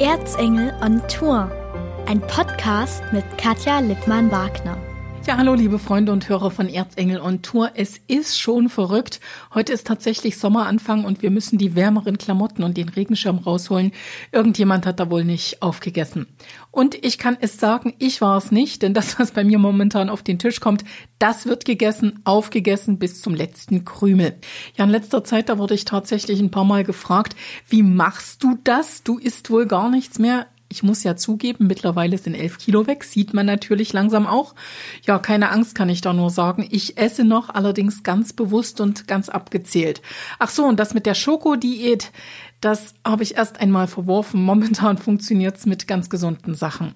Erzengel on Tour, ein Podcast mit Katja Lippmann-Wagner. Ja, hallo liebe Freunde und Hörer von Erzengel on Tour. Es ist schon verrückt. Heute ist tatsächlich Sommeranfang und wir müssen die wärmeren Klamotten und den Regenschirm rausholen. Irgendjemand hat da wohl nicht aufgegessen. Und ich kann es sagen, ich war es nicht, denn das, was bei mir momentan auf den Tisch kommt, das wird gegessen, aufgegessen bis zum letzten Krümel. Ja, in letzter Zeit, da wurde ich tatsächlich ein paar Mal gefragt, wie machst du das? Du isst wohl gar nichts mehr. Ich muss ja zugeben, mittlerweile sind elf Kilo weg, sieht man natürlich langsam auch. Ja, keine Angst kann ich da nur sagen. Ich esse noch, allerdings ganz bewusst und ganz abgezählt. Ach so, und das mit der Schokodiät, das habe ich erst einmal verworfen. Momentan funktioniert's mit ganz gesunden Sachen.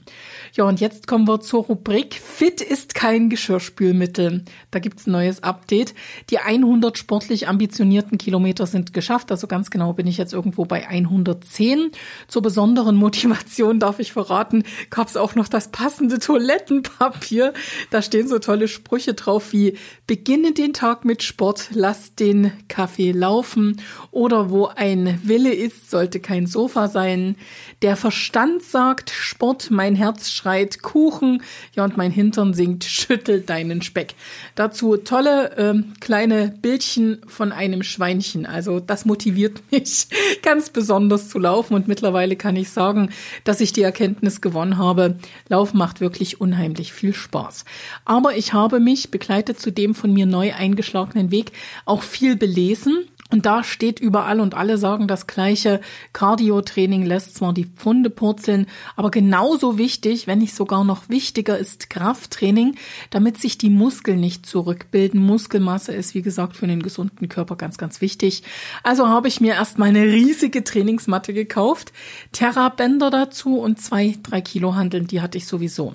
Ja, und jetzt kommen wir zur Rubrik Fit ist kein Geschirrspülmittel. Da gibt's ein neues Update. Die 100 sportlich ambitionierten Kilometer sind geschafft. Also ganz genau bin ich jetzt irgendwo bei 110. Zur besonderen Motivation darf ich verraten, gab's auch noch das passende Toilettenpapier. Da stehen so tolle Sprüche drauf wie beginne den Tag mit Sport, lass den Kaffee laufen oder wo ein Wille ist, sollte kein Sofa sein. Der Verstand sagt Sport, mein Herz schreit Kuchen, ja und mein Hintern singt Schüttel deinen Speck. Dazu tolle äh, kleine Bildchen von einem Schweinchen. Also das motiviert mich ganz besonders zu laufen und mittlerweile kann ich sagen, dass ich die Erkenntnis gewonnen habe, Laufen macht wirklich unheimlich viel Spaß. Aber ich habe mich begleitet zu dem von mir neu eingeschlagenen Weg auch viel belesen und da steht überall und alle sagen das gleiche. Cardio-Training lässt zwar die Pfunde purzeln, aber genauso wichtig, wenn nicht sogar noch wichtiger ist Krafttraining, damit sich die Muskeln nicht zurückbilden. Muskelmasse ist, wie gesagt, für den gesunden Körper ganz, ganz wichtig. Also habe ich mir erstmal eine riesige Trainingsmatte gekauft, Terra-Bänder dazu und zwei, drei Kilo Handeln, die hatte ich sowieso.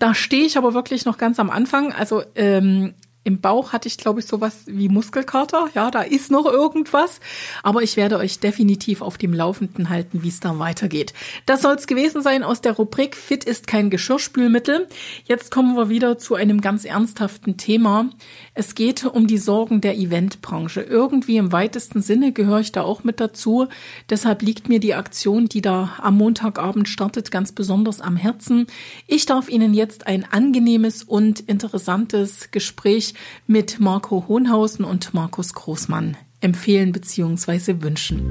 Da stehe ich aber wirklich noch ganz am Anfang. Also ähm, im Bauch hatte ich, glaube ich, sowas wie Muskelkater. Ja, da ist noch irgendwas. Aber ich werde euch definitiv auf dem Laufenden halten, wie es da weitergeht. Das soll es gewesen sein aus der Rubrik Fit ist kein Geschirrspülmittel. Jetzt kommen wir wieder zu einem ganz ernsthaften Thema. Es geht um die Sorgen der Eventbranche. Irgendwie im weitesten Sinne gehöre ich da auch mit dazu. Deshalb liegt mir die Aktion, die da am Montagabend startet, ganz besonders am Herzen. Ich darf Ihnen jetzt ein angenehmes und interessantes Gespräch mit Marco Hohnhausen und Markus Großmann empfehlen bzw. wünschen.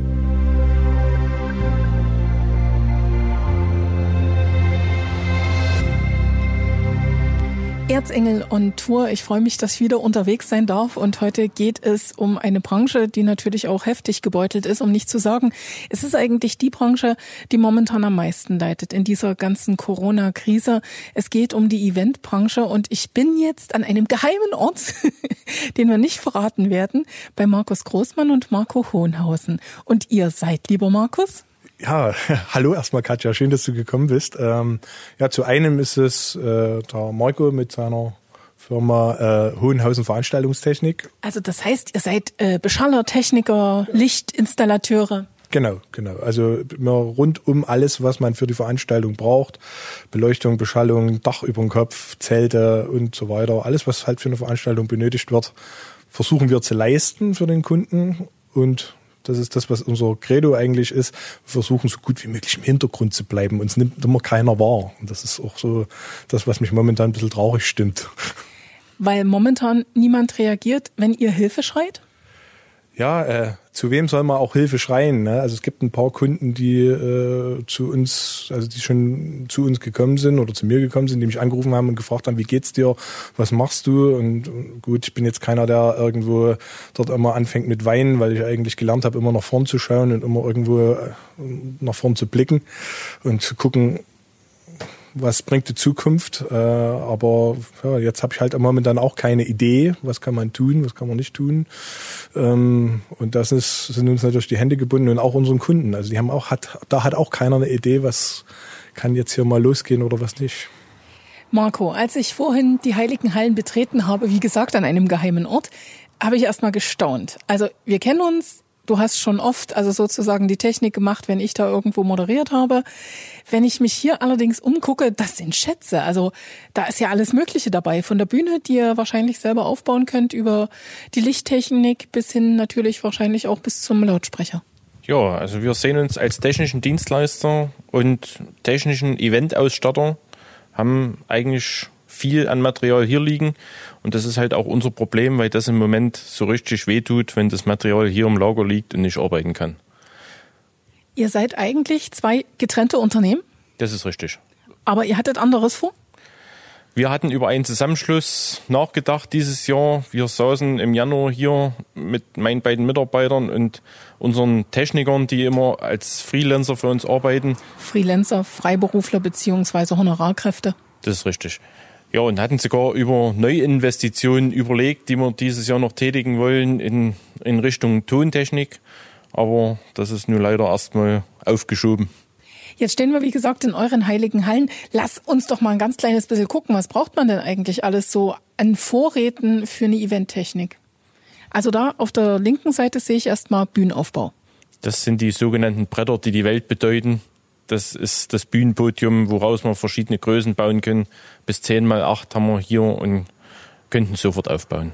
Erzengel on Tour. Ich freue mich, dass ich wieder unterwegs sein darf. Und heute geht es um eine Branche, die natürlich auch heftig gebeutelt ist, um nicht zu sagen, es ist eigentlich die Branche, die momentan am meisten leidet in dieser ganzen Corona-Krise. Es geht um die Eventbranche und ich bin jetzt an einem geheimen Ort, den wir nicht verraten werden, bei Markus Großmann und Marco Hohenhausen. Und ihr seid, lieber Markus? Ja, hallo erstmal Katja, schön, dass du gekommen bist. Ähm, ja, zu einem ist es äh, der Marco mit seiner Firma äh, Hohenhausen Veranstaltungstechnik. Also das heißt, ihr seid äh, Beschaller, Techniker, Lichtinstallateure. Genau, genau. Also immer rund um alles, was man für die Veranstaltung braucht. Beleuchtung, Beschallung, Dach über dem Kopf, Zelte und so weiter. Alles, was halt für eine Veranstaltung benötigt wird, versuchen wir zu leisten für den Kunden und das ist das, was unser Credo eigentlich ist. Wir versuchen so gut wie möglich im Hintergrund zu bleiben. Uns nimmt immer keiner wahr. Und das ist auch so das, was mich momentan ein bisschen traurig stimmt. Weil momentan niemand reagiert, wenn ihr Hilfe schreit? Ja, äh, zu wem soll man auch Hilfe schreien? Ne? Also es gibt ein paar Kunden, die äh, zu uns, also die schon zu uns gekommen sind oder zu mir gekommen sind, die mich angerufen haben und gefragt haben, wie geht's dir, was machst du? Und gut, ich bin jetzt keiner, der irgendwo dort immer anfängt mit Weinen, weil ich eigentlich gelernt habe, immer nach vorn zu schauen und immer irgendwo äh, nach vorn zu blicken und zu gucken, was bringt die Zukunft. Äh, aber ja, jetzt habe ich halt momentan auch keine Idee, was kann man tun, was kann man nicht tun. Ähm, und das ist, sind uns natürlich die Hände gebunden und auch unseren Kunden. Also die haben auch, hat, da hat auch keiner eine Idee, was kann jetzt hier mal losgehen oder was nicht. Marco, als ich vorhin die Heiligen Hallen betreten habe, wie gesagt, an einem geheimen Ort, habe ich erstmal gestaunt. Also wir kennen uns, Du hast schon oft also sozusagen die Technik gemacht, wenn ich da irgendwo moderiert habe. Wenn ich mich hier allerdings umgucke, das sind Schätze. Also da ist ja alles Mögliche dabei. Von der Bühne, die ihr wahrscheinlich selber aufbauen könnt, über die Lichttechnik bis hin natürlich wahrscheinlich auch bis zum Lautsprecher. Ja, also wir sehen uns als technischen Dienstleister und technischen Eventausstatter, haben eigentlich viel an Material hier liegen und das ist halt auch unser Problem, weil das im Moment so richtig wehtut, wenn das Material hier im Lager liegt und nicht arbeiten kann. Ihr seid eigentlich zwei getrennte Unternehmen? Das ist richtig. Aber ihr hattet anderes vor? Wir hatten über einen Zusammenschluss nachgedacht dieses Jahr. Wir saßen im Januar hier mit meinen beiden Mitarbeitern und unseren Technikern, die immer als Freelancer für uns arbeiten. Freelancer, Freiberufler beziehungsweise Honorarkräfte. Das ist richtig. Ja, und hatten sogar über Neuinvestitionen überlegt, die wir dieses Jahr noch tätigen wollen in, in Richtung Tontechnik. Aber das ist nun leider erstmal aufgeschoben. Jetzt stehen wir, wie gesagt, in euren heiligen Hallen. Lass uns doch mal ein ganz kleines bisschen gucken. Was braucht man denn eigentlich alles so an Vorräten für eine Eventtechnik? Also da auf der linken Seite sehe ich erstmal Bühnenaufbau. Das sind die sogenannten Bretter, die die Welt bedeuten. Das ist das Bühnenpodium, woraus wir verschiedene Größen bauen können. Bis 10 mal 8 haben wir hier und könnten sofort aufbauen.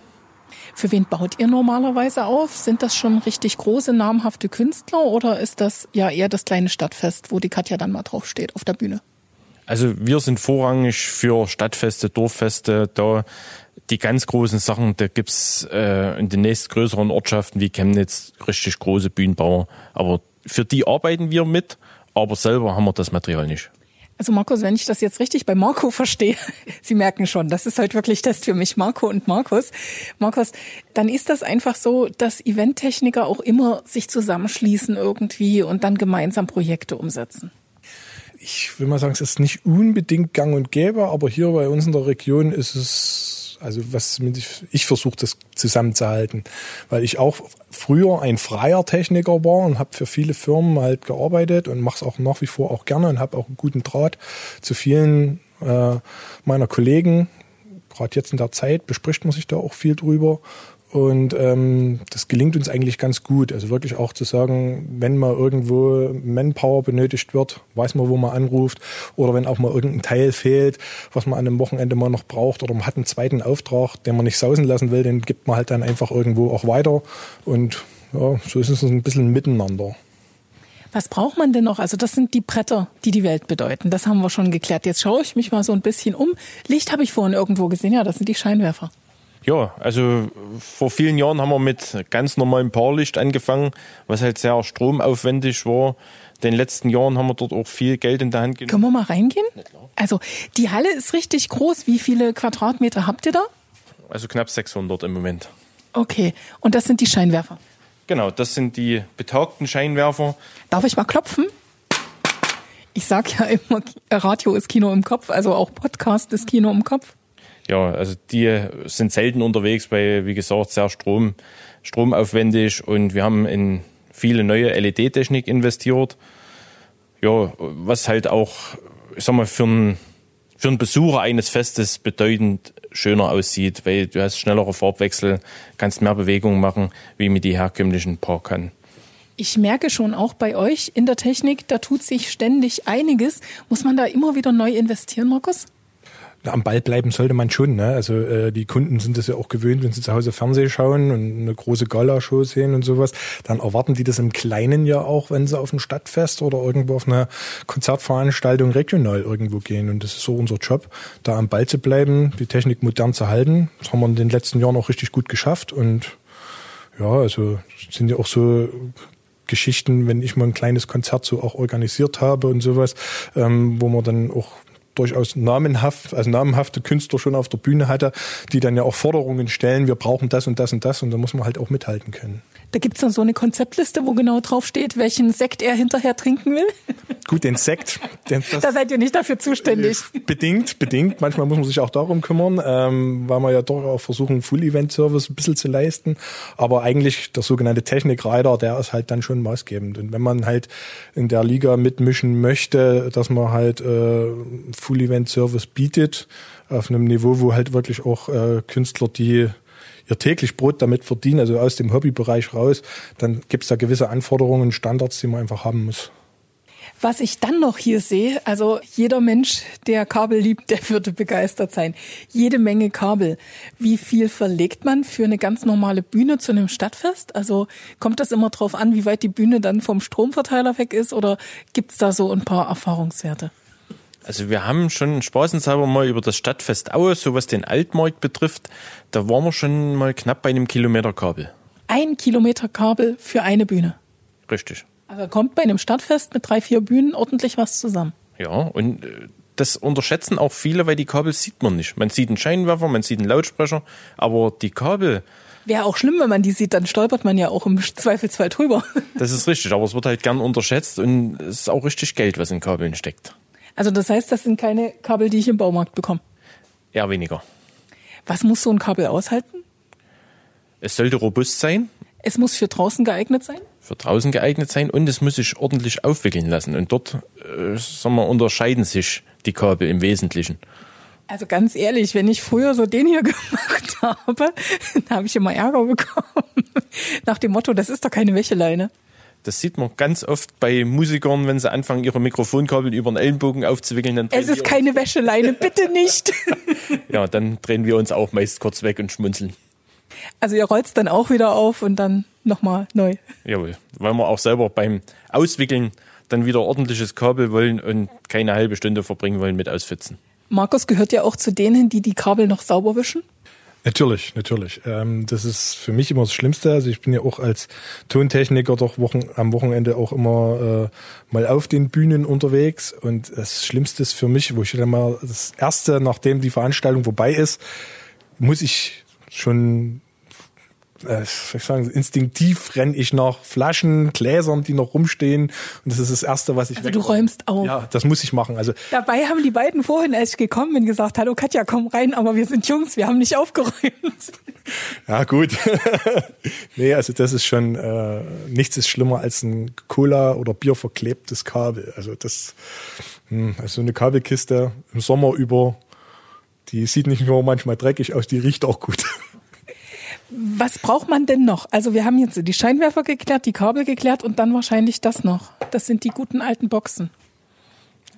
Für wen baut ihr normalerweise auf? Sind das schon richtig große, namhafte Künstler oder ist das ja eher das kleine Stadtfest, wo die Katja dann mal draufsteht auf der Bühne? Also wir sind vorrangig für Stadtfeste, Dorffeste, da die ganz großen Sachen, da gibt's äh, in den nächstgrößeren Ortschaften wie Chemnitz richtig große Bühnenbauer. Aber für die arbeiten wir mit, aber selber haben wir das Material nicht. Also Markus, wenn ich das jetzt richtig bei Marco verstehe, Sie merken schon, das ist halt wirklich Test für mich, Marco und Markus. Markus, dann ist das einfach so, dass Eventtechniker auch immer sich zusammenschließen irgendwie und dann gemeinsam Projekte umsetzen. Ich will mal sagen, es ist nicht unbedingt gang und gäbe, aber hier bei uns in der Region ist es also was ich versuche das zusammenzuhalten, weil ich auch früher ein freier Techniker war und habe für viele Firmen halt gearbeitet und mache es auch nach wie vor auch gerne und habe auch einen guten Draht zu vielen äh, meiner Kollegen. Gerade jetzt in der Zeit bespricht man sich da auch viel drüber und ähm, das gelingt uns eigentlich ganz gut. Also wirklich auch zu sagen, wenn mal irgendwo Manpower benötigt wird, weiß man, wo man anruft. Oder wenn auch mal irgendein Teil fehlt, was man an einem Wochenende mal noch braucht. Oder man hat einen zweiten Auftrag, den man nicht sausen lassen will, den gibt man halt dann einfach irgendwo auch weiter. Und ja, so ist es ein bisschen miteinander. Was braucht man denn noch? Also das sind die Bretter, die die Welt bedeuten. Das haben wir schon geklärt. Jetzt schaue ich mich mal so ein bisschen um. Licht habe ich vorhin irgendwo gesehen. Ja, das sind die Scheinwerfer. Ja, also vor vielen Jahren haben wir mit ganz normalem Paarlicht angefangen, was halt sehr stromaufwendig war. In den letzten Jahren haben wir dort auch viel Geld in der Hand genommen. Können wir mal reingehen? Also die Halle ist richtig groß. Wie viele Quadratmeter habt ihr da? Also knapp 600 im Moment. Okay, und das sind die Scheinwerfer? Genau, das sind die betagten Scheinwerfer. Darf ich mal klopfen? Ich sag ja immer, Radio ist Kino im Kopf, also auch Podcast ist Kino im Kopf ja, also die sind selten unterwegs, weil, wie gesagt, sehr Strom, stromaufwendig und wir haben in viele neue LED-Technik investiert. Ja, was halt auch, ich sag mal, für einen, für einen Besucher eines Festes bedeutend schöner aussieht, weil du hast schnellere Farbwechsel, kannst mehr Bewegung machen, wie mit die herkömmlichen Parkern. Ich merke schon auch bei euch in der Technik, da tut sich ständig einiges. Muss man da immer wieder neu investieren, Markus? Am Ball bleiben sollte man schon. Ne? Also äh, die Kunden sind das ja auch gewöhnt, wenn sie zu Hause Fernsehen schauen und eine große Gala-Show sehen und sowas, dann erwarten die das im Kleinen ja auch, wenn sie auf ein Stadtfest oder irgendwo auf eine Konzertveranstaltung regional irgendwo gehen. Und das ist so unser Job, da am Ball zu bleiben, die Technik modern zu halten. Das haben wir in den letzten Jahren auch richtig gut geschafft. Und ja, also sind ja auch so Geschichten, wenn ich mal ein kleines Konzert so auch organisiert habe und sowas, ähm, wo man dann auch durchaus namenhaft, also namenhafte Künstler schon auf der Bühne hatte, die dann ja auch Forderungen stellen, wir brauchen das und das und das und da muss man halt auch mithalten können. Da gibt's dann so eine Konzeptliste, wo genau drauf steht, welchen Sekt er hinterher trinken will. Gut, den Sekt. Den, da seid ihr nicht dafür zuständig. Bedingt, bedingt. Manchmal muss man sich auch darum kümmern, ähm, weil wir ja doch auch versuchen, Full-Event-Service ein bisschen zu leisten. Aber eigentlich der sogenannte Technikreiter, der ist halt dann schon maßgebend. Und wenn man halt in der Liga mitmischen möchte, dass man halt äh, Full-Event-Service bietet, auf einem Niveau, wo halt wirklich auch äh, Künstler, die ihr täglich Brot damit verdienen, also aus dem Hobbybereich raus, dann gibt es da gewisse Anforderungen, Standards, die man einfach haben muss. Was ich dann noch hier sehe, also jeder Mensch, der Kabel liebt, der würde begeistert sein. Jede Menge Kabel. Wie viel verlegt man für eine ganz normale Bühne zu einem Stadtfest? Also kommt das immer drauf an, wie weit die Bühne dann vom Stromverteiler weg ist oder gibt's da so ein paar Erfahrungswerte? Also wir haben schon spaßenshalber mal über das Stadtfest Aue, so was den Altmarkt betrifft, da waren wir schon mal knapp bei einem Kilometer Kabel. Ein Kilometer Kabel für eine Bühne. Richtig. Also kommt bei einem Stadtfest mit drei, vier Bühnen ordentlich was zusammen. Ja, und äh, das unterschätzen auch viele, weil die Kabel sieht man nicht. Man sieht einen Scheinwerfer, man sieht einen Lautsprecher, aber die Kabel, Wäre auch schlimm, wenn man die sieht, dann stolpert man ja auch im Zweifelsfall drüber. das ist richtig, aber es wird halt gern unterschätzt und es ist auch richtig Geld, was in Kabeln steckt. Also das heißt, das sind keine Kabel, die ich im Baumarkt bekomme. Eher weniger. Was muss so ein Kabel aushalten? Es sollte robust sein, Es muss für draußen geeignet sein. für draußen geeignet sein und es muss sich ordentlich aufwickeln lassen. Und dort, äh, sagen wir, unterscheiden sich die Kabel im Wesentlichen. Also ganz ehrlich, wenn ich früher so den hier gemacht habe, da habe ich immer Ärger bekommen. Nach dem Motto, das ist doch keine Wäscheleine. Das sieht man ganz oft bei Musikern, wenn sie anfangen, ihre Mikrofonkabel über den Ellenbogen aufzuwickeln. Es ist keine Wäscheleine, bitte nicht. ja, dann drehen wir uns auch meist kurz weg und schmunzeln. Also ihr rollt's dann auch wieder auf und dann nochmal neu. Jawohl, weil wir auch selber beim Auswickeln dann wieder ordentliches Kabel wollen und keine halbe Stunde verbringen wollen mit Ausfitzen. Markus gehört ja auch zu denen, die die Kabel noch sauber wischen. Natürlich, natürlich. Ähm, das ist für mich immer das Schlimmste. Also ich bin ja auch als Tontechniker doch Wochen, am Wochenende auch immer äh, mal auf den Bühnen unterwegs. Und das Schlimmste ist für mich, wo ich dann mal das erste, nachdem die Veranstaltung vorbei ist, muss ich schon äh, ich sagen, instinktiv renne ich nach Flaschen, Gläsern, die noch rumstehen. Und das ist das Erste, was ich Also du räumst auf. Ja, das muss ich machen. Also Dabei haben die beiden vorhin, als ich gekommen bin, gesagt, hallo Katja, komm rein, aber wir sind Jungs, wir haben nicht aufgeräumt. Ja, gut. nee, also das ist schon, äh, nichts ist schlimmer als ein Cola- oder Bier verklebtes Kabel. Also das, hm, also so eine Kabelkiste im Sommer über, die sieht nicht nur manchmal dreckig aus, die riecht auch gut. Was braucht man denn noch? Also wir haben jetzt die Scheinwerfer geklärt, die Kabel geklärt und dann wahrscheinlich das noch. Das sind die guten alten Boxen.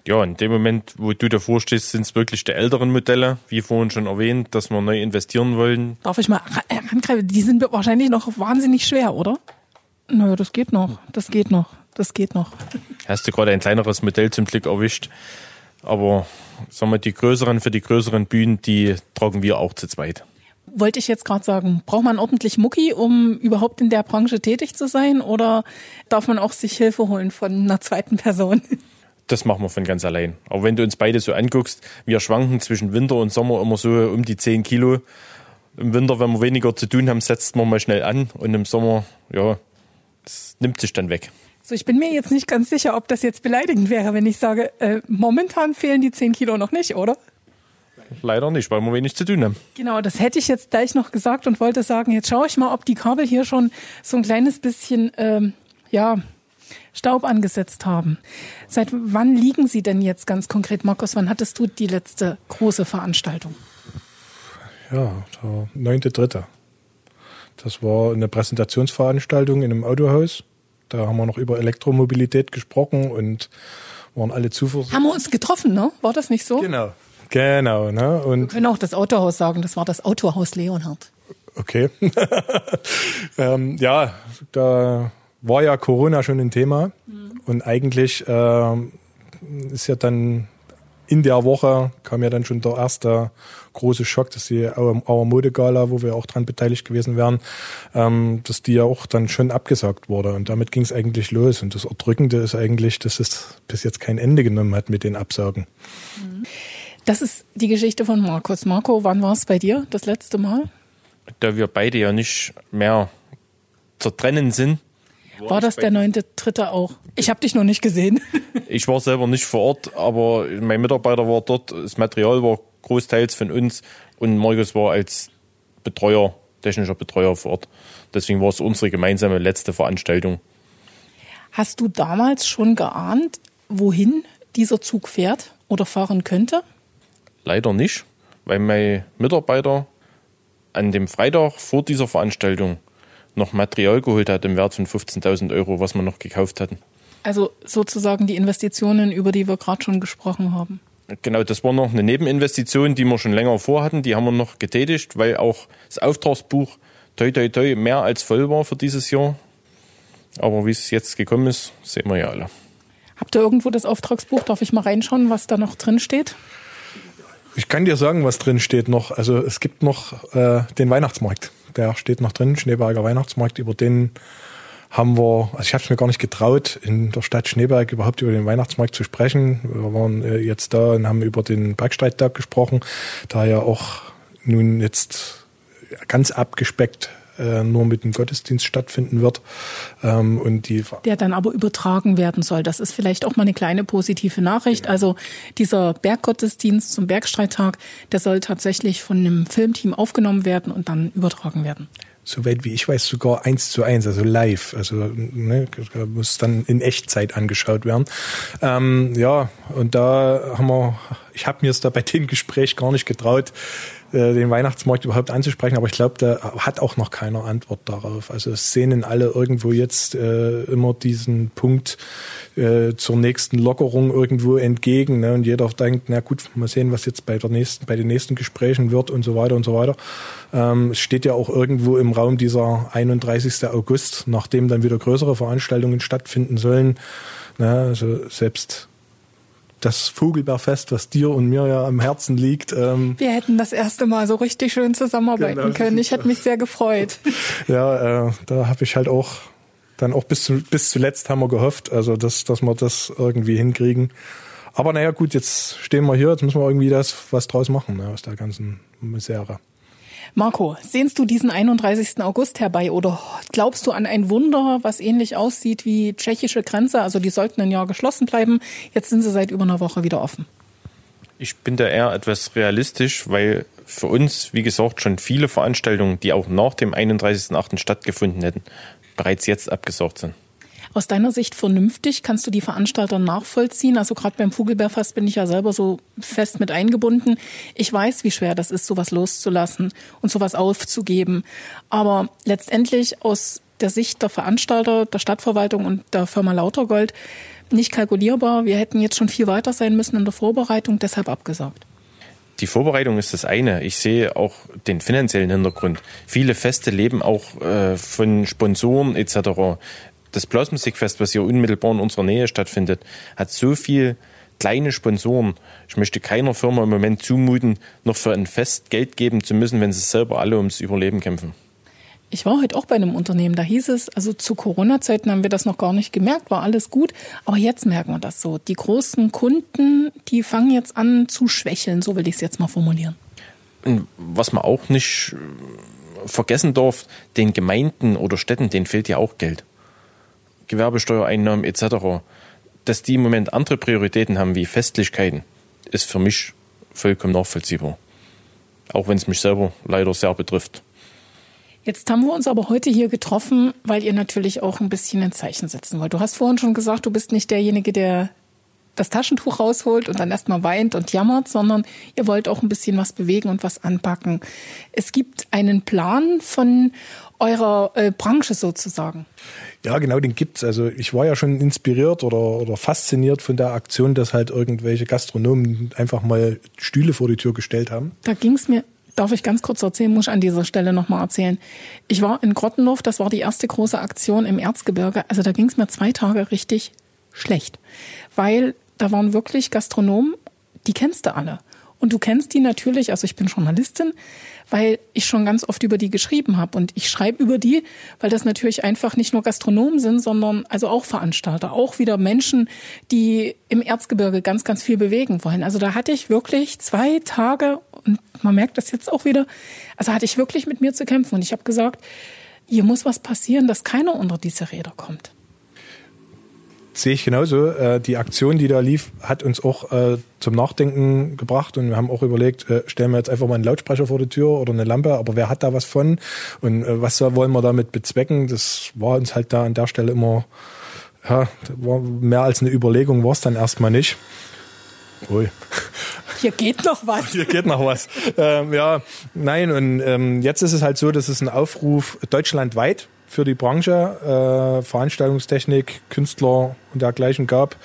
Ja, in dem Moment, wo du davor stehst, sind es wirklich die älteren Modelle, wie vorhin schon erwähnt, dass wir neu investieren wollen. Darf ich mal äh, rangreifen? Die sind wahrscheinlich noch wahnsinnig schwer, oder? Naja, das geht noch. Das geht noch. Das geht noch. Hast du gerade ein kleineres Modell zum Glück erwischt. Aber sagen wir, die größeren für die größeren Bühnen, die tragen wir auch zu zweit. Wollte ich jetzt gerade sagen, braucht man ordentlich Mucki, um überhaupt in der Branche tätig zu sein? Oder darf man auch sich Hilfe holen von einer zweiten Person? Das machen wir von ganz allein. Aber wenn du uns beide so anguckst, wir schwanken zwischen Winter und Sommer immer so um die 10 Kilo. Im Winter, wenn wir weniger zu tun haben, setzt man mal schnell an. Und im Sommer, ja, es nimmt sich dann weg. So, ich bin mir jetzt nicht ganz sicher, ob das jetzt beleidigend wäre, wenn ich sage, äh, momentan fehlen die 10 Kilo noch nicht, oder? Leider nicht, weil wir wenig zu tun haben. Genau, das hätte ich jetzt gleich noch gesagt und wollte sagen, jetzt schaue ich mal, ob die Kabel hier schon so ein kleines bisschen, ähm, ja, Staub angesetzt haben. Seit wann liegen sie denn jetzt ganz konkret, Markus? Wann hattest du die letzte große Veranstaltung? Ja, der neunte Dritte. Das war eine Präsentationsveranstaltung in einem Autohaus. Da haben wir noch über Elektromobilität gesprochen und waren alle zuversichtlich. Haben wir uns getroffen, ne? War das nicht so? Genau. Genau, ne? Wir Und können auch das Autohaus sagen, das war das Autohaus Leonhard. okay. ähm, ja, da war ja Corona schon ein Thema. Und eigentlich ähm, ist ja dann in der Woche kam ja dann schon der erste große Schock, dass die Auer, Auer Modegala, wo wir auch dran beteiligt gewesen wären, ähm, dass die ja auch dann schon abgesagt wurde. Und damit ging es eigentlich los. Und das Erdrückende ist eigentlich, dass es bis jetzt kein Ende genommen hat mit den Absagen. Das ist die Geschichte von Markus. Marco, wann war es bei dir das letzte Mal? Da wir beide ja nicht mehr zu trennen sind, War das der neunte Dritte auch? Ich habe dich noch nicht gesehen. Ich war selber nicht vor Ort, aber mein Mitarbeiter war dort. Das Material war großteils von uns und Markus war als Betreuer, technischer Betreuer vor Ort. Deswegen war es unsere gemeinsame letzte Veranstaltung. Hast du damals schon geahnt, wohin dieser Zug fährt oder fahren könnte? Leider nicht, weil mein Mitarbeiter an dem Freitag vor dieser Veranstaltung noch Material geholt hat im Wert von 15.000 Euro, was wir noch gekauft hatten. Also sozusagen die Investitionen, über die wir gerade schon gesprochen haben. Genau, das war noch eine Nebeninvestition, die wir schon länger vorhatten. Die haben wir noch getätigt, weil auch das Auftragsbuch toi toi toi mehr als voll war für dieses Jahr. Aber wie es jetzt gekommen ist, sehen wir ja alle. Habt ihr irgendwo das Auftragsbuch? Darf ich mal reinschauen, was da noch drin steht? Ich kann dir sagen, was drin steht noch. Also es gibt noch äh, den Weihnachtsmarkt. Der steht noch drin, Schneeberger Weihnachtsmarkt. Über den haben wir, also ich habe es mir gar nicht getraut, in der Stadt Schneeberg überhaupt über den Weihnachtsmarkt zu sprechen. Wir waren äh, jetzt da und haben über den Bergstreittag gesprochen, da ja auch nun jetzt ganz abgespeckt äh, nur mit dem Gottesdienst stattfinden wird. Ähm, und die Der dann aber übertragen werden soll. Das ist vielleicht auch mal eine kleine positive Nachricht. Genau. Also dieser Berggottesdienst zum Bergstreittag, der soll tatsächlich von einem Filmteam aufgenommen werden und dann übertragen werden soweit wie ich weiß, sogar eins zu eins, also live. Also ne, muss dann in Echtzeit angeschaut werden. Ähm, ja, und da haben wir, ich habe mir es da bei dem Gespräch gar nicht getraut, äh, den Weihnachtsmarkt überhaupt anzusprechen, aber ich glaube, da hat auch noch keiner Antwort darauf. Also es sehnen alle irgendwo jetzt äh, immer diesen Punkt äh, zur nächsten Lockerung irgendwo entgegen. Ne? Und jeder denkt, na gut, mal sehen, was jetzt bei der nächsten, bei den nächsten Gesprächen wird und so weiter und so weiter. Ähm, es steht ja auch irgendwo im Raum dieser 31. August, nachdem dann wieder größere Veranstaltungen stattfinden sollen. Ne? Also selbst das Vogelbeerfest, was dir und mir ja am Herzen liegt. Ähm Wir hätten das erste Mal so richtig schön zusammenarbeiten genau. können. Ich hätte mich sehr gefreut. ja, äh, da habe ich halt auch dann auch bis, zu, bis zuletzt haben wir gehofft, also dass, dass wir das irgendwie hinkriegen. Aber naja, gut, jetzt stehen wir hier, jetzt müssen wir irgendwie das was draus machen ne, aus der ganzen Misere. Marco, sehnst du diesen 31. August herbei oder glaubst du an ein Wunder, was ähnlich aussieht wie tschechische Grenze? Also die sollten ein Jahr geschlossen bleiben. Jetzt sind sie seit über einer Woche wieder offen. Ich bin da eher etwas realistisch, weil für uns, wie gesagt, schon viele Veranstaltungen, die auch nach dem 31.8. stattgefunden hätten, bereits jetzt abgesagt sind aus deiner Sicht vernünftig? Kannst du die Veranstalter nachvollziehen? Also gerade beim Vogelbeerfest bin ich ja selber so fest mit eingebunden. Ich weiß, wie schwer das ist, sowas loszulassen und sowas aufzugeben. Aber letztendlich aus der Sicht der Veranstalter, der Stadtverwaltung und der Firma Lautergold nicht kalkulierbar. Wir hätten jetzt schon viel weiter sein müssen in der Vorbereitung, deshalb abgesagt. Die Vorbereitung ist das eine. Ich sehe auch den finanziellen Hintergrund. Viele Feste leben auch äh, von Sponsoren etc das Blasmusikfest, was hier unmittelbar in unserer Nähe stattfindet, hat so viel kleine Sponsoren. Ich möchte keiner Firma im Moment zumuten, noch für ein Fest Geld geben zu müssen, wenn sie selber alle ums Überleben kämpfen. Ich war heute auch bei einem Unternehmen, da hieß es, also zu Corona-Zeiten haben wir das noch gar nicht gemerkt, war alles gut, aber jetzt merken wir das so. Die großen Kunden, die fangen jetzt an zu schwächeln, so will ich es jetzt mal formulieren. Was man auch nicht vergessen darf, den Gemeinden oder Städten, denen fehlt ja auch Geld. Gewerbesteuereinnahmen etc., dass die im Moment andere Prioritäten haben wie Festlichkeiten, ist für mich vollkommen nachvollziehbar. Auch wenn es mich selber leider sehr betrifft. Jetzt haben wir uns aber heute hier getroffen, weil ihr natürlich auch ein bisschen ein Zeichen setzen wollt. Du hast vorhin schon gesagt, du bist nicht derjenige, der das Taschentuch rausholt und dann erstmal weint und jammert, sondern ihr wollt auch ein bisschen was bewegen und was anpacken. Es gibt einen Plan von eurer äh, Branche sozusagen. Ja, genau, den gibt's. Also ich war ja schon inspiriert oder, oder fasziniert von der Aktion, dass halt irgendwelche Gastronomen einfach mal Stühle vor die Tür gestellt haben. Da ging's mir Darf ich ganz kurz erzählen, muss ich an dieser Stelle nochmal erzählen. Ich war in Grottenhof, das war die erste große Aktion im Erzgebirge. Also da ging's mir zwei Tage richtig schlecht. Weil da waren wirklich Gastronomen, die kennst du alle. Und du kennst die natürlich, also ich bin Journalistin, weil ich schon ganz oft über die geschrieben habe. Und ich schreibe über die, weil das natürlich einfach nicht nur Gastronomen sind, sondern also auch Veranstalter, auch wieder Menschen, die im Erzgebirge ganz, ganz viel bewegen wollen. Also da hatte ich wirklich zwei Tage, und man merkt das jetzt auch wieder, also hatte ich wirklich mit mir zu kämpfen. Und ich habe gesagt, hier muss was passieren, dass keiner unter diese Räder kommt sehe ich genauso. Äh, die Aktion, die da lief, hat uns auch äh, zum Nachdenken gebracht und wir haben auch überlegt, äh, stellen wir jetzt einfach mal einen Lautsprecher vor die Tür oder eine Lampe, aber wer hat da was von und äh, was wollen wir damit bezwecken? Das war uns halt da an der Stelle immer, ja, war mehr als eine Überlegung war es dann erstmal nicht. Ui. Hier geht noch was. Hier geht noch was. Ähm, ja, nein, und ähm, jetzt ist es halt so, dass es ein Aufruf deutschlandweit für die Branche, äh, Veranstaltungstechnik, Künstler und dergleichen gab.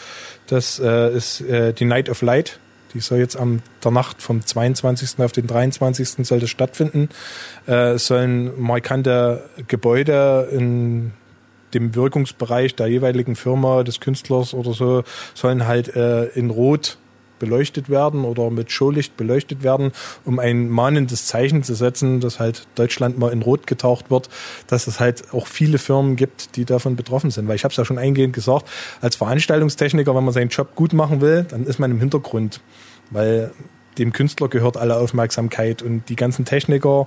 Das äh, ist äh, die Night of Light. Die soll jetzt am der Nacht vom 22. auf den 23. soll das stattfinden. Äh, es sollen markante Gebäude in dem Wirkungsbereich der jeweiligen Firma, des Künstlers oder so, sollen halt äh, in Rot beleuchtet werden oder mit Showlicht beleuchtet werden, um ein mahnendes Zeichen zu setzen, dass halt Deutschland mal in Rot getaucht wird, dass es halt auch viele Firmen gibt, die davon betroffen sind. Weil ich habe es ja schon eingehend gesagt, als Veranstaltungstechniker, wenn man seinen Job gut machen will, dann ist man im Hintergrund. Weil dem Künstler gehört alle Aufmerksamkeit und die ganzen Techniker,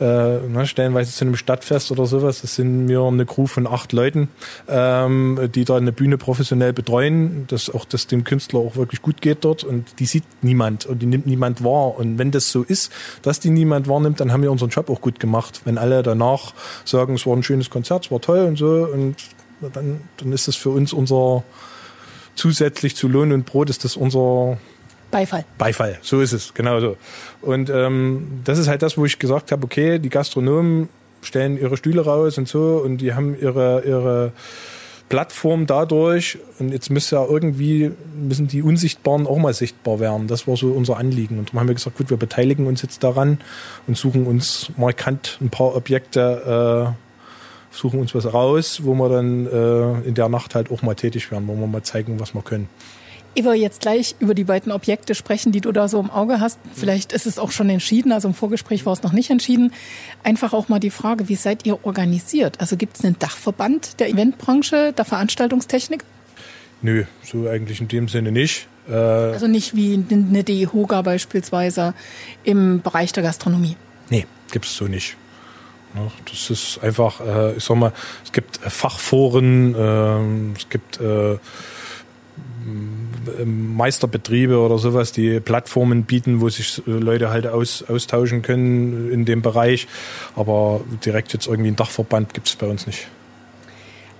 äh, ne, stellenweise zu einem Stadtfest oder sowas, das sind wir eine Crew von acht Leuten, ähm, die da eine Bühne professionell betreuen, dass auch das dem Künstler auch wirklich gut geht dort und die sieht niemand und die nimmt niemand wahr und wenn das so ist, dass die niemand wahrnimmt, dann haben wir unseren Job auch gut gemacht. Wenn alle danach sagen, es war ein schönes Konzert, es war toll und so und dann, dann ist das für uns unser zusätzlich zu Lohn und Brot ist das unser Beifall. Beifall, so ist es, genau so. Und ähm, das ist halt das, wo ich gesagt habe, okay, die Gastronomen stellen ihre Stühle raus und so und die haben ihre, ihre Plattform dadurch und jetzt müssen ja irgendwie, müssen die Unsichtbaren auch mal sichtbar werden. Das war so unser Anliegen. Und darum haben wir gesagt, gut, wir beteiligen uns jetzt daran und suchen uns markant ein paar Objekte, äh, suchen uns was raus, wo wir dann äh, in der Nacht halt auch mal tätig werden, wo wir mal zeigen, was wir können. Ich will jetzt gleich über die beiden Objekte sprechen, die du da so im Auge hast. Vielleicht ist es auch schon entschieden, also im Vorgespräch war es noch nicht entschieden. Einfach auch mal die Frage, wie seid ihr organisiert? Also gibt es einen Dachverband der Eventbranche, der Veranstaltungstechnik? Nö, so eigentlich in dem Sinne nicht. Äh also nicht wie eine DEHOGA beispielsweise im Bereich der Gastronomie? Nee, gibt es so nicht. Das ist einfach, äh, ich sag mal, es gibt Fachforen, ähm, es gibt äh, Meisterbetriebe oder sowas, die Plattformen bieten, wo sich äh, Leute halt aus, austauschen können in dem Bereich. Aber direkt jetzt irgendwie einen Dachverband gibt es bei uns nicht.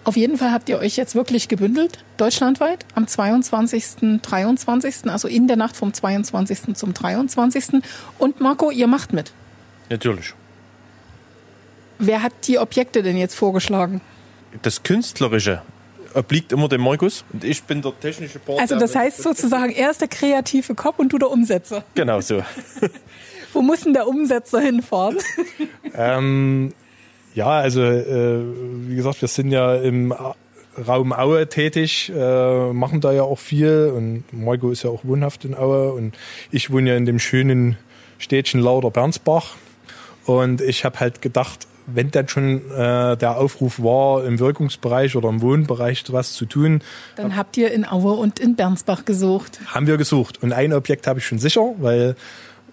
Auf jeden Fall habt ihr euch jetzt wirklich gebündelt, deutschlandweit, am 22., 23., also in der Nacht vom 22. zum 23. Und Marco, ihr macht mit. Natürlich. Wer hat die Objekte denn jetzt vorgeschlagen? Das Künstlerische obliegt immer dem Markus und ich bin der technische Part. Also das heißt sozusagen, er ist der kreative Kopf und du der Umsetzer. Genau so. Wo muss denn der Umsetzer hinfahren? ähm, ja, also äh, wie gesagt, wir sind ja im Raum Aue tätig, äh, machen da ja auch viel und Marco ist ja auch wohnhaft in Aue und ich wohne ja in dem schönen Städtchen Lauder-Bernsbach und ich habe halt gedacht, wenn dann schon äh, der Aufruf war, im Wirkungsbereich oder im Wohnbereich was zu tun. Dann habt ihr in Aue und in Bernsbach gesucht. Haben wir gesucht. Und ein Objekt habe ich schon sicher, weil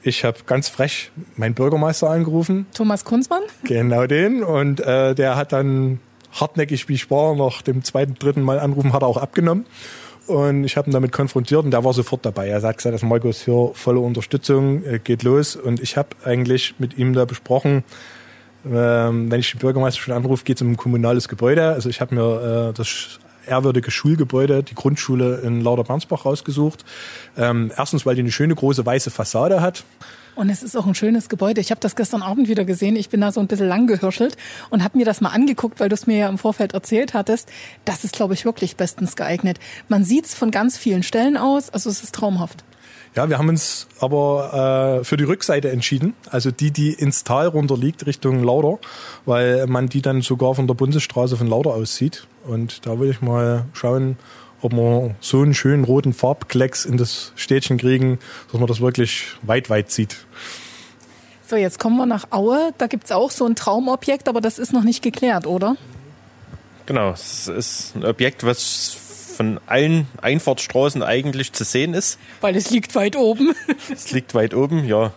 ich habe ganz frech meinen Bürgermeister angerufen. Thomas Kunzmann? Genau den. Und äh, der hat dann hartnäckig, wie ich war, nach dem zweiten, dritten Mal anrufen, hat er auch abgenommen. Und ich habe ihn damit konfrontiert und der war sofort dabei. Er sagt, das Markus hier volle Unterstützung, äh, geht los. Und ich habe eigentlich mit ihm da besprochen, wenn ich den Bürgermeister schon anrufe, geht es um ein kommunales Gebäude. Also ich habe mir äh, das ehrwürdige Schulgebäude, die Grundschule in Lauder-Bernsbach rausgesucht. Ähm, erstens, weil die eine schöne große weiße Fassade hat. Und es ist auch ein schönes Gebäude. Ich habe das gestern Abend wieder gesehen. Ich bin da so ein bisschen lang gehirschelt und habe mir das mal angeguckt, weil du es mir ja im Vorfeld erzählt hattest. Das ist, glaube ich, wirklich bestens geeignet. Man sieht es von ganz vielen Stellen aus. Also es ist traumhaft. Ja, wir haben uns aber äh, für die Rückseite entschieden, also die, die ins Tal runter liegt, Richtung Lauder, weil man die dann sogar von der Bundesstraße von Lauder aus sieht. Und da will ich mal schauen, ob wir so einen schönen roten Farbklecks in das Städtchen kriegen, dass man das wirklich weit, weit sieht. So, jetzt kommen wir nach Aue. Da gibt's auch so ein Traumobjekt, aber das ist noch nicht geklärt, oder? Genau, es ist ein Objekt, was von allen Einfahrtsstraßen eigentlich zu sehen ist. Weil es liegt weit oben. es liegt weit oben, ja.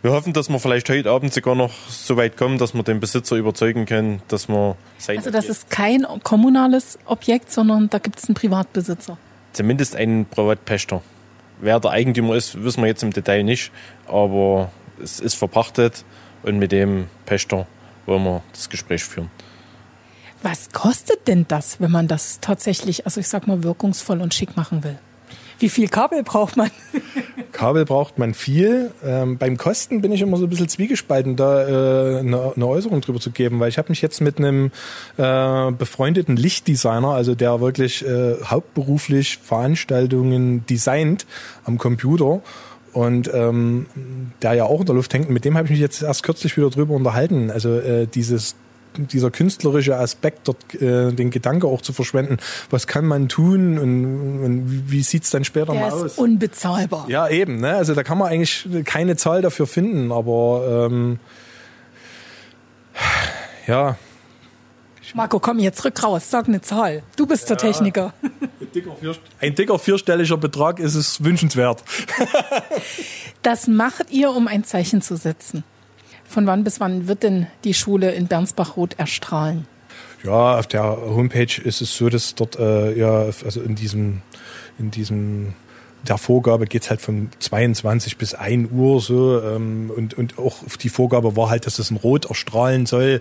Wir hoffen, dass wir vielleicht heute Abend sogar noch so weit kommen, dass wir den Besitzer überzeugen können, dass wir sein. Also das ist kein kommunales Objekt, sondern da gibt es einen Privatbesitzer. Zumindest einen Privatpächter. Wer der Eigentümer ist, wissen wir jetzt im Detail nicht, aber es ist verpachtet und mit dem Pächter wollen wir das Gespräch führen. Was kostet denn das, wenn man das tatsächlich, also ich sag mal, wirkungsvoll und schick machen will? Wie viel Kabel braucht man? Kabel braucht man viel. Ähm, beim Kosten bin ich immer so ein bisschen zwiegespalten, da äh, eine, eine Äußerung drüber zu geben, weil ich habe mich jetzt mit einem äh, befreundeten Lichtdesigner, also der wirklich äh, hauptberuflich Veranstaltungen designt am Computer und ähm, der ja auch in der Luft hängt, mit dem habe ich mich jetzt erst kürzlich wieder drüber unterhalten. Also äh, dieses dieser künstlerische Aspekt, dort äh, den Gedanke auch zu verschwenden, was kann man tun und, und wie sieht's dann später Der mal ist aus? unbezahlbar. Ja, eben. Ne? Also da kann man eigentlich keine Zahl dafür finden, aber ähm, ja. Marco, komm jetzt rück raus, sag eine Zahl. Du bist der Techniker. Ein dicker, vier, ein dicker vierstelliger Betrag ist es wünschenswert. Das macht ihr, um ein Zeichen zu setzen. Von wann bis wann wird denn die Schule in Bernsbach-Roth erstrahlen? Ja, auf der Homepage ist es so, dass dort äh, ja, also in diesem, in diesem der Vorgabe geht's halt von 22 bis 1 Uhr so ähm, und, und auch die Vorgabe war halt, dass es in Rot erstrahlen soll.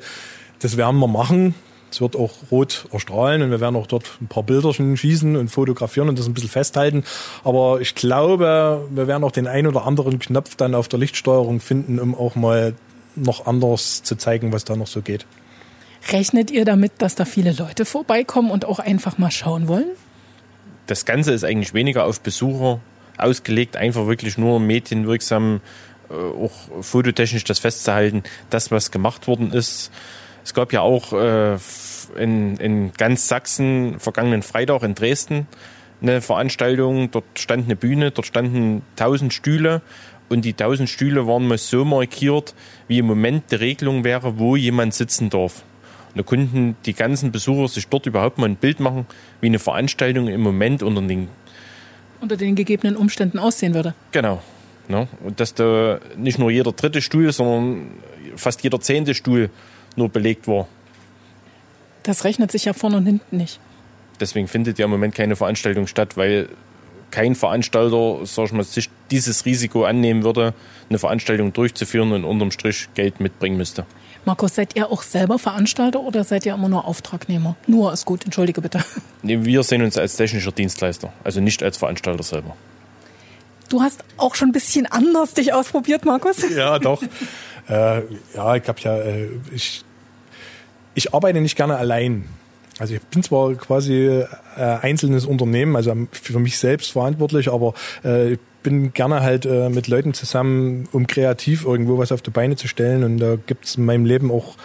Das werden wir machen. Es wird auch rot erstrahlen und wir werden auch dort ein paar Bilderchen schießen und fotografieren und das ein bisschen festhalten. Aber ich glaube, wir werden auch den ein oder anderen Knopf dann auf der Lichtsteuerung finden, um auch mal noch anders zu zeigen, was da noch so geht. Rechnet ihr damit, dass da viele Leute vorbeikommen und auch einfach mal schauen wollen? Das Ganze ist eigentlich weniger auf Besucher ausgelegt, einfach wirklich nur medienwirksam, äh, auch fototechnisch das festzuhalten, das, was gemacht worden ist. Es gab ja auch äh, in, in ganz Sachsen vergangenen Freitag in Dresden eine Veranstaltung. Dort stand eine Bühne, dort standen tausend Stühle und die tausend Stühle waren mal so markiert, wie im Moment die Regelung wäre, wo jemand sitzen darf. Und da konnten die ganzen Besucher sich dort überhaupt mal ein Bild machen, wie eine Veranstaltung im Moment unter den Unter den gegebenen Umständen aussehen würde. Genau. Ne? Und dass da nicht nur jeder dritte Stuhl, sondern fast jeder zehnte Stuhl nur belegt war. Das rechnet sich ja vorne und hinten nicht. Deswegen findet ja im Moment keine Veranstaltung statt, weil kein Veranstalter, sag ich mal, sich dieses Risiko annehmen würde, eine Veranstaltung durchzuführen und unterm Strich Geld mitbringen müsste. Markus, seid ihr auch selber Veranstalter oder seid ihr immer nur Auftragnehmer? Nur ist gut, entschuldige bitte. Nee, wir sehen uns als technischer Dienstleister, also nicht als Veranstalter selber. Du hast auch schon ein bisschen anders dich ausprobiert, Markus. Ja, doch. äh, ja, ich habe ja, äh, ich, ich arbeite nicht gerne allein. Also ich bin zwar quasi äh, einzelnes Unternehmen, also für mich selbst verantwortlich, aber äh, ich bin gerne halt äh, mit Leuten zusammen, um kreativ irgendwo was auf die Beine zu stellen. Und da gibt es in meinem Leben auch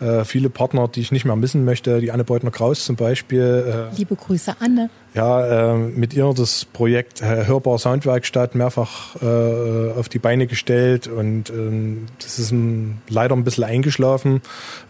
äh, viele Partner, die ich nicht mehr missen möchte. Die Anne Beutner-Kraus zum Beispiel. Äh, Liebe Grüße, Anne. ja, äh, mit ihr das Projekt äh, Hörbar Soundwerkstatt mehrfach äh, auf die Beine gestellt und ähm, das ist ein, leider ein bisschen eingeschlafen,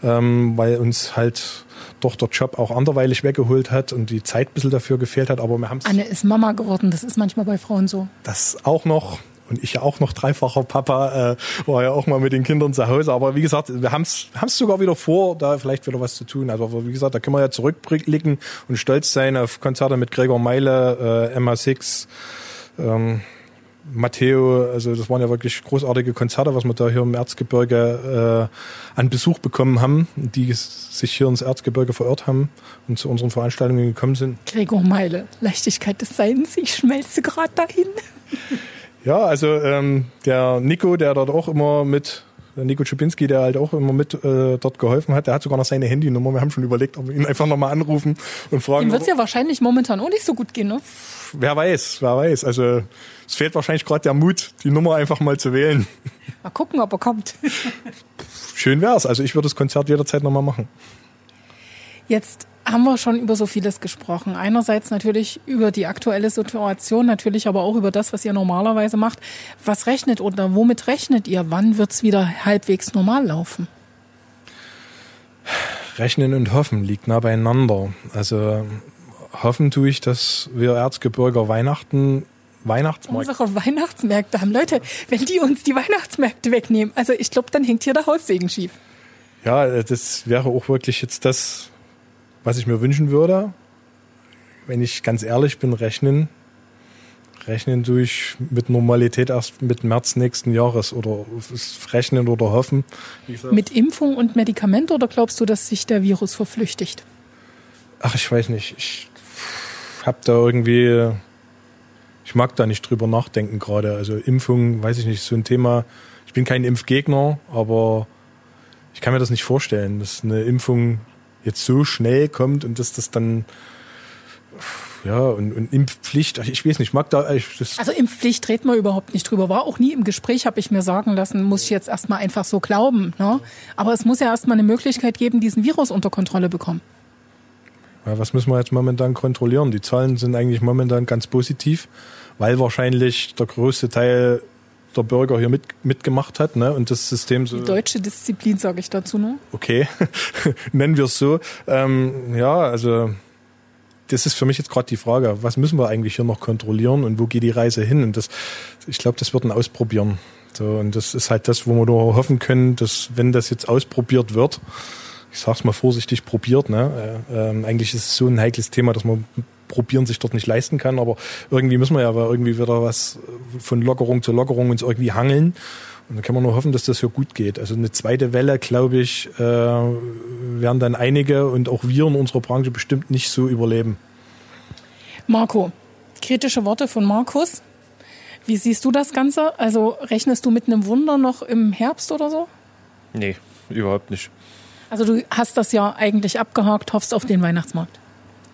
ähm, weil uns halt doch der Job auch anderweilig weggeholt hat und die Zeit ein bisschen dafür gefehlt hat, aber wir haben Anne ist Mama geworden, das ist manchmal bei Frauen so. das auch noch und ich ja auch noch dreifacher Papa, äh, war ja auch mal mit den Kindern zu Hause. Aber wie gesagt, wir haben es sogar wieder vor, da vielleicht wieder was zu tun. Also wie gesagt, da können wir ja zurückblicken und stolz sein auf Konzerte mit Gregor Meile, äh, MA6, ähm, Matteo, also das waren ja wirklich großartige Konzerte, was wir da hier im Erzgebirge äh, an Besuch bekommen haben, die sich hier ins Erzgebirge verirrt haben und zu unseren Veranstaltungen gekommen sind. Gregor Meile, Leichtigkeit des Seins, ich schmelze gerade dahin. Ja, also ähm, der Nico, der dort auch immer mit, Nico Czubinski, der halt auch immer mit äh, dort geholfen hat, der hat sogar noch seine Handynummer. Wir haben schon überlegt, ob wir ihn einfach nochmal anrufen und fragen. Dem wird es ja wahrscheinlich momentan auch nicht so gut gehen, ne? wer weiß, wer weiß. Also es fehlt wahrscheinlich gerade der Mut, die Nummer einfach mal zu wählen. Mal gucken, ob er kommt. Schön wär's. Also ich würde das Konzert jederzeit nochmal machen. Jetzt haben wir schon über so vieles gesprochen. Einerseits natürlich über die aktuelle Situation, natürlich aber auch über das, was ihr normalerweise macht. Was rechnet oder womit rechnet ihr? Wann wird's wieder halbwegs normal laufen? Rechnen und hoffen liegt nah beieinander. Also hoffen tue ich, dass wir Erzgebirger Weihnachten Weihnachtsmarkt. Unsere Weihnachtsmärkte haben. Leute, wenn die uns die Weihnachtsmärkte wegnehmen, also ich glaube, dann hängt hier der Haussegen schief. Ja, das wäre auch wirklich jetzt das, was ich mir wünschen würde. Wenn ich ganz ehrlich bin, rechnen. Rechnen tue ich mit Normalität erst mit März nächsten Jahres oder rechnen oder hoffen. Mit Impfung und Medikament oder glaubst du, dass sich der Virus verflüchtigt? Ach, ich weiß nicht. Ich habe da irgendwie. Ich ich mag da nicht drüber nachdenken gerade. Also Impfung, weiß ich nicht, so ein Thema. Ich bin kein Impfgegner, aber ich kann mir das nicht vorstellen, dass eine Impfung jetzt so schnell kommt und dass das dann ja, und, und Impfpflicht, ich weiß nicht, ich mag da ich, das Also Impfpflicht redet man überhaupt nicht drüber. War auch nie im Gespräch, habe ich mir sagen lassen, muss ich jetzt erstmal einfach so glauben. Ne? Aber es muss ja erstmal eine Möglichkeit geben, diesen Virus unter Kontrolle bekommen. Ja, was müssen wir jetzt momentan kontrollieren? Die Zahlen sind eigentlich momentan ganz positiv, weil wahrscheinlich der größte Teil der Bürger hier mit, mitgemacht hat ne? und das System so. Die deutsche Disziplin, sage ich dazu nur. Okay, nennen wir es so. Ähm, ja, also das ist für mich jetzt gerade die Frage, was müssen wir eigentlich hier noch kontrollieren und wo geht die Reise hin? Und das, ich glaube, das wird ein Ausprobieren. So, und das ist halt das, wo wir nur hoffen können, dass wenn das jetzt ausprobiert wird, ich sag's mal vorsichtig, probiert, ne? Äh, ähm, eigentlich ist es so ein heikles Thema, dass man probieren sich dort nicht leisten kann, aber irgendwie müssen wir ja irgendwie wieder was von Lockerung zu Lockerung uns irgendwie hangeln. Und da kann man nur hoffen, dass das hier gut geht. Also eine zweite Welle, glaube ich, äh, werden dann einige und auch wir in unserer Branche bestimmt nicht so überleben. Marco, kritische Worte von Markus. Wie siehst du das Ganze? Also rechnest du mit einem Wunder noch im Herbst oder so? Nee, überhaupt nicht. Also du hast das ja eigentlich abgehakt, hoffst auf den Weihnachtsmarkt.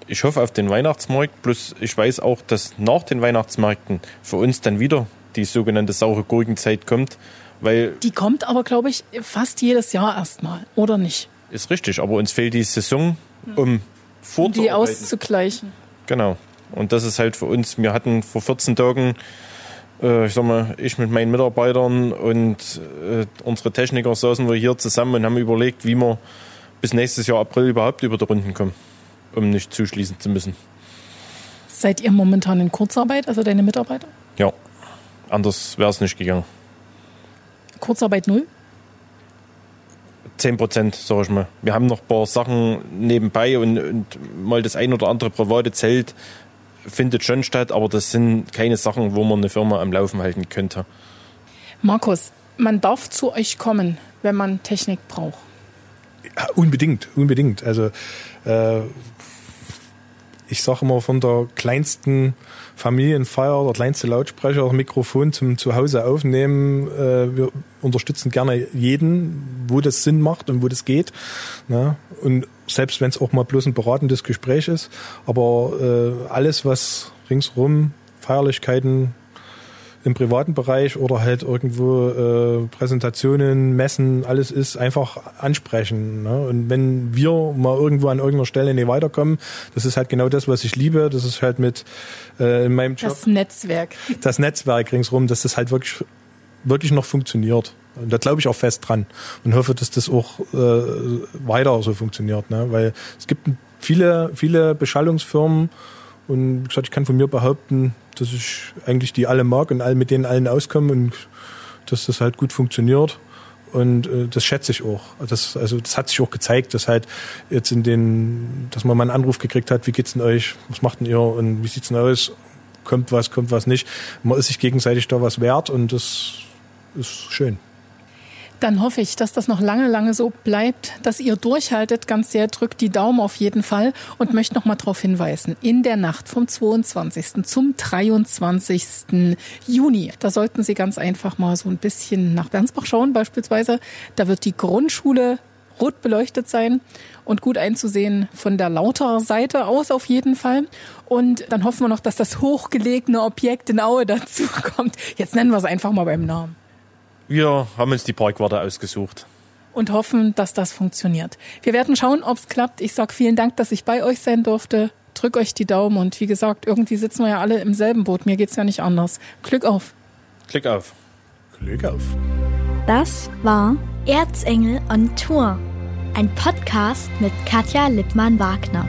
Ich hoffe auf den Weihnachtsmarkt, plus ich weiß auch, dass nach den Weihnachtsmärkten für uns dann wieder die sogenannte saure Gurkenzeit kommt. Weil die kommt aber, glaube ich, fast jedes Jahr erstmal, oder nicht? Ist richtig, aber uns fehlt die Saison, um. Um die auszugleichen. Genau. Und das ist halt für uns, wir hatten vor 14 Tagen, äh, ich sag mal, ich mit meinen Mitarbeitern und äh, unsere Techniker saßen wir hier zusammen und haben überlegt, wie wir bis nächstes Jahr April überhaupt über die Runden kommen, um nicht zuschließen zu müssen. Seid ihr momentan in Kurzarbeit, also deine Mitarbeiter? Ja, anders wäre es nicht gegangen. Kurzarbeit null? 10 Prozent, sag ich mal. Wir haben noch ein paar Sachen nebenbei und, und, mal das ein oder andere private Zelt findet schon statt, aber das sind keine Sachen, wo man eine Firma am Laufen halten könnte. Markus, man darf zu euch kommen, wenn man Technik braucht. Ja, unbedingt, unbedingt. Also äh, ich sage immer von der kleinsten Familienfeier, der kleinste Lautsprecher, das Mikrofon zum Zuhause aufnehmen. Äh, wir unterstützen gerne jeden, wo das Sinn macht und wo das geht. Ne? Und selbst wenn es auch mal bloß ein beratendes Gespräch ist, aber äh, alles, was ringsrum Feierlichkeiten im privaten Bereich oder halt irgendwo äh, Präsentationen, Messen, alles ist einfach ansprechen. Ne? Und wenn wir mal irgendwo an irgendeiner Stelle nicht weiterkommen, das ist halt genau das, was ich liebe. Das ist halt mit äh, in meinem Job. Das Netzwerk. Das Netzwerk ringsrum, dass das halt wirklich, wirklich noch funktioniert. Und da glaube ich auch fest dran und hoffe, dass das auch äh, weiter so funktioniert. Ne? Weil es gibt viele, viele Beschallungsfirmen und wie gesagt, ich kann von mir behaupten, dass ich eigentlich die alle mag und mit denen allen auskomme und dass das halt gut funktioniert. Und äh, das schätze ich auch. Das, also das hat sich auch gezeigt, dass halt jetzt in den, dass man mal einen Anruf gekriegt hat, wie geht's denn euch, was macht denn ihr und wie sieht's denn aus? Kommt was, kommt was nicht. Man ist sich gegenseitig da was wert und das ist schön. Dann hoffe ich, dass das noch lange, lange so bleibt, dass ihr durchhaltet. Ganz sehr drückt die Daumen auf jeden Fall und möchte noch mal darauf hinweisen. In der Nacht vom 22. zum 23. Juni, da sollten Sie ganz einfach mal so ein bisschen nach Bernsbach schauen beispielsweise. Da wird die Grundschule rot beleuchtet sein und gut einzusehen von der lauter Seite aus auf jeden Fall. Und dann hoffen wir noch, dass das hochgelegene Objekt in Aue dazu kommt. Jetzt nennen wir es einfach mal beim Namen. Wir haben uns die Parkwarte ausgesucht. Und hoffen, dass das funktioniert. Wir werden schauen, ob es klappt. Ich sage vielen Dank, dass ich bei euch sein durfte. Drück euch die Daumen und wie gesagt, irgendwie sitzen wir ja alle im selben Boot. Mir geht's ja nicht anders. Glück auf. Glück auf. Glück auf. Das war Erzengel on Tour. Ein Podcast mit Katja Lippmann-Wagner.